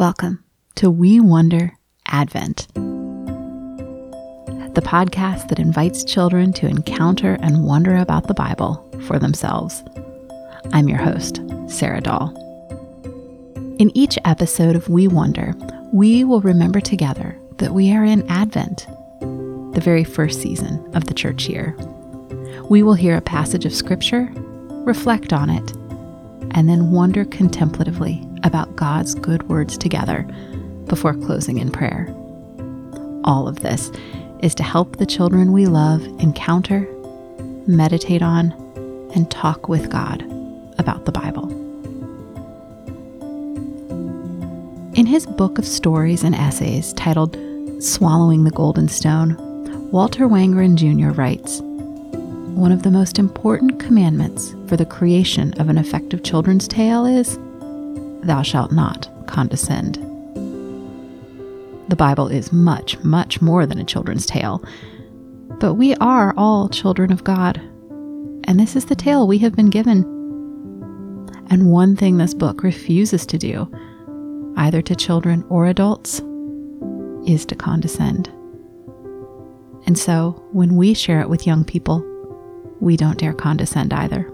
Welcome to We Wonder Advent, the podcast that invites children to encounter and wonder about the Bible for themselves. I'm your host, Sarah Dahl. In each episode of We Wonder, we will remember together that we are in Advent, the very first season of the church year. We will hear a passage of Scripture, reflect on it, and then wonder contemplatively about God's good words together before closing in prayer. All of this is to help the children we love encounter, meditate on, and talk with God about the Bible. In his book of stories and essays titled Swallowing the Golden Stone, Walter Wangerin Jr. writes One of the most important commandments for the creation of an effective children's tale is Thou shalt not condescend. The Bible is much, much more than a children's tale, but we are all children of God, and this is the tale we have been given. And one thing this book refuses to do, either to children or adults, is to condescend. And so, when we share it with young people, we don't dare condescend either.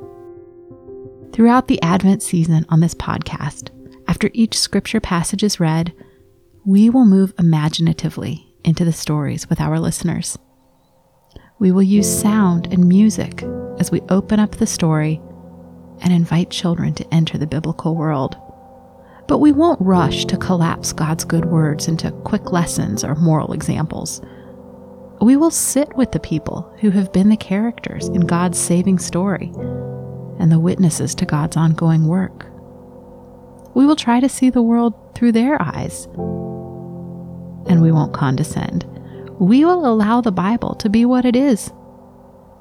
Throughout the Advent season on this podcast, after each scripture passage is read, we will move imaginatively into the stories with our listeners. We will use sound and music as we open up the story and invite children to enter the biblical world. But we won't rush to collapse God's good words into quick lessons or moral examples. We will sit with the people who have been the characters in God's saving story and the witnesses to God's ongoing work we will try to see the world through their eyes. And we won't condescend. We will allow the Bible to be what it is,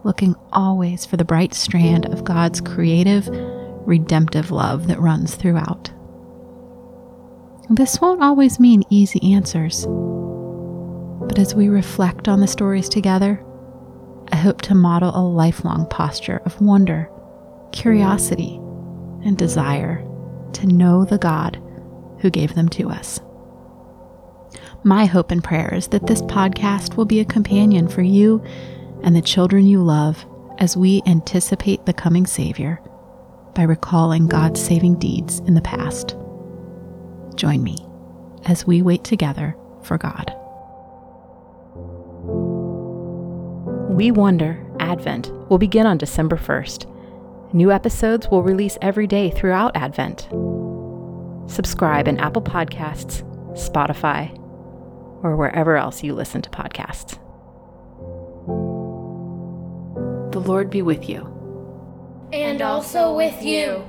looking always for the bright strand of God's creative, redemptive love that runs throughout. This won't always mean easy answers, but as we reflect on the stories together, I hope to model a lifelong posture of wonder, curiosity, and desire to know the God who gave them to us. My hope and prayer is that this podcast will be a companion for you and the children you love as we anticipate the coming Savior by recalling God's saving deeds in the past. Join me as we wait together for God. We Wonder Advent will begin on December 1st. New episodes will release every day throughout Advent. Subscribe in Apple Podcasts, Spotify, or wherever else you listen to podcasts. The Lord be with you. And also with you.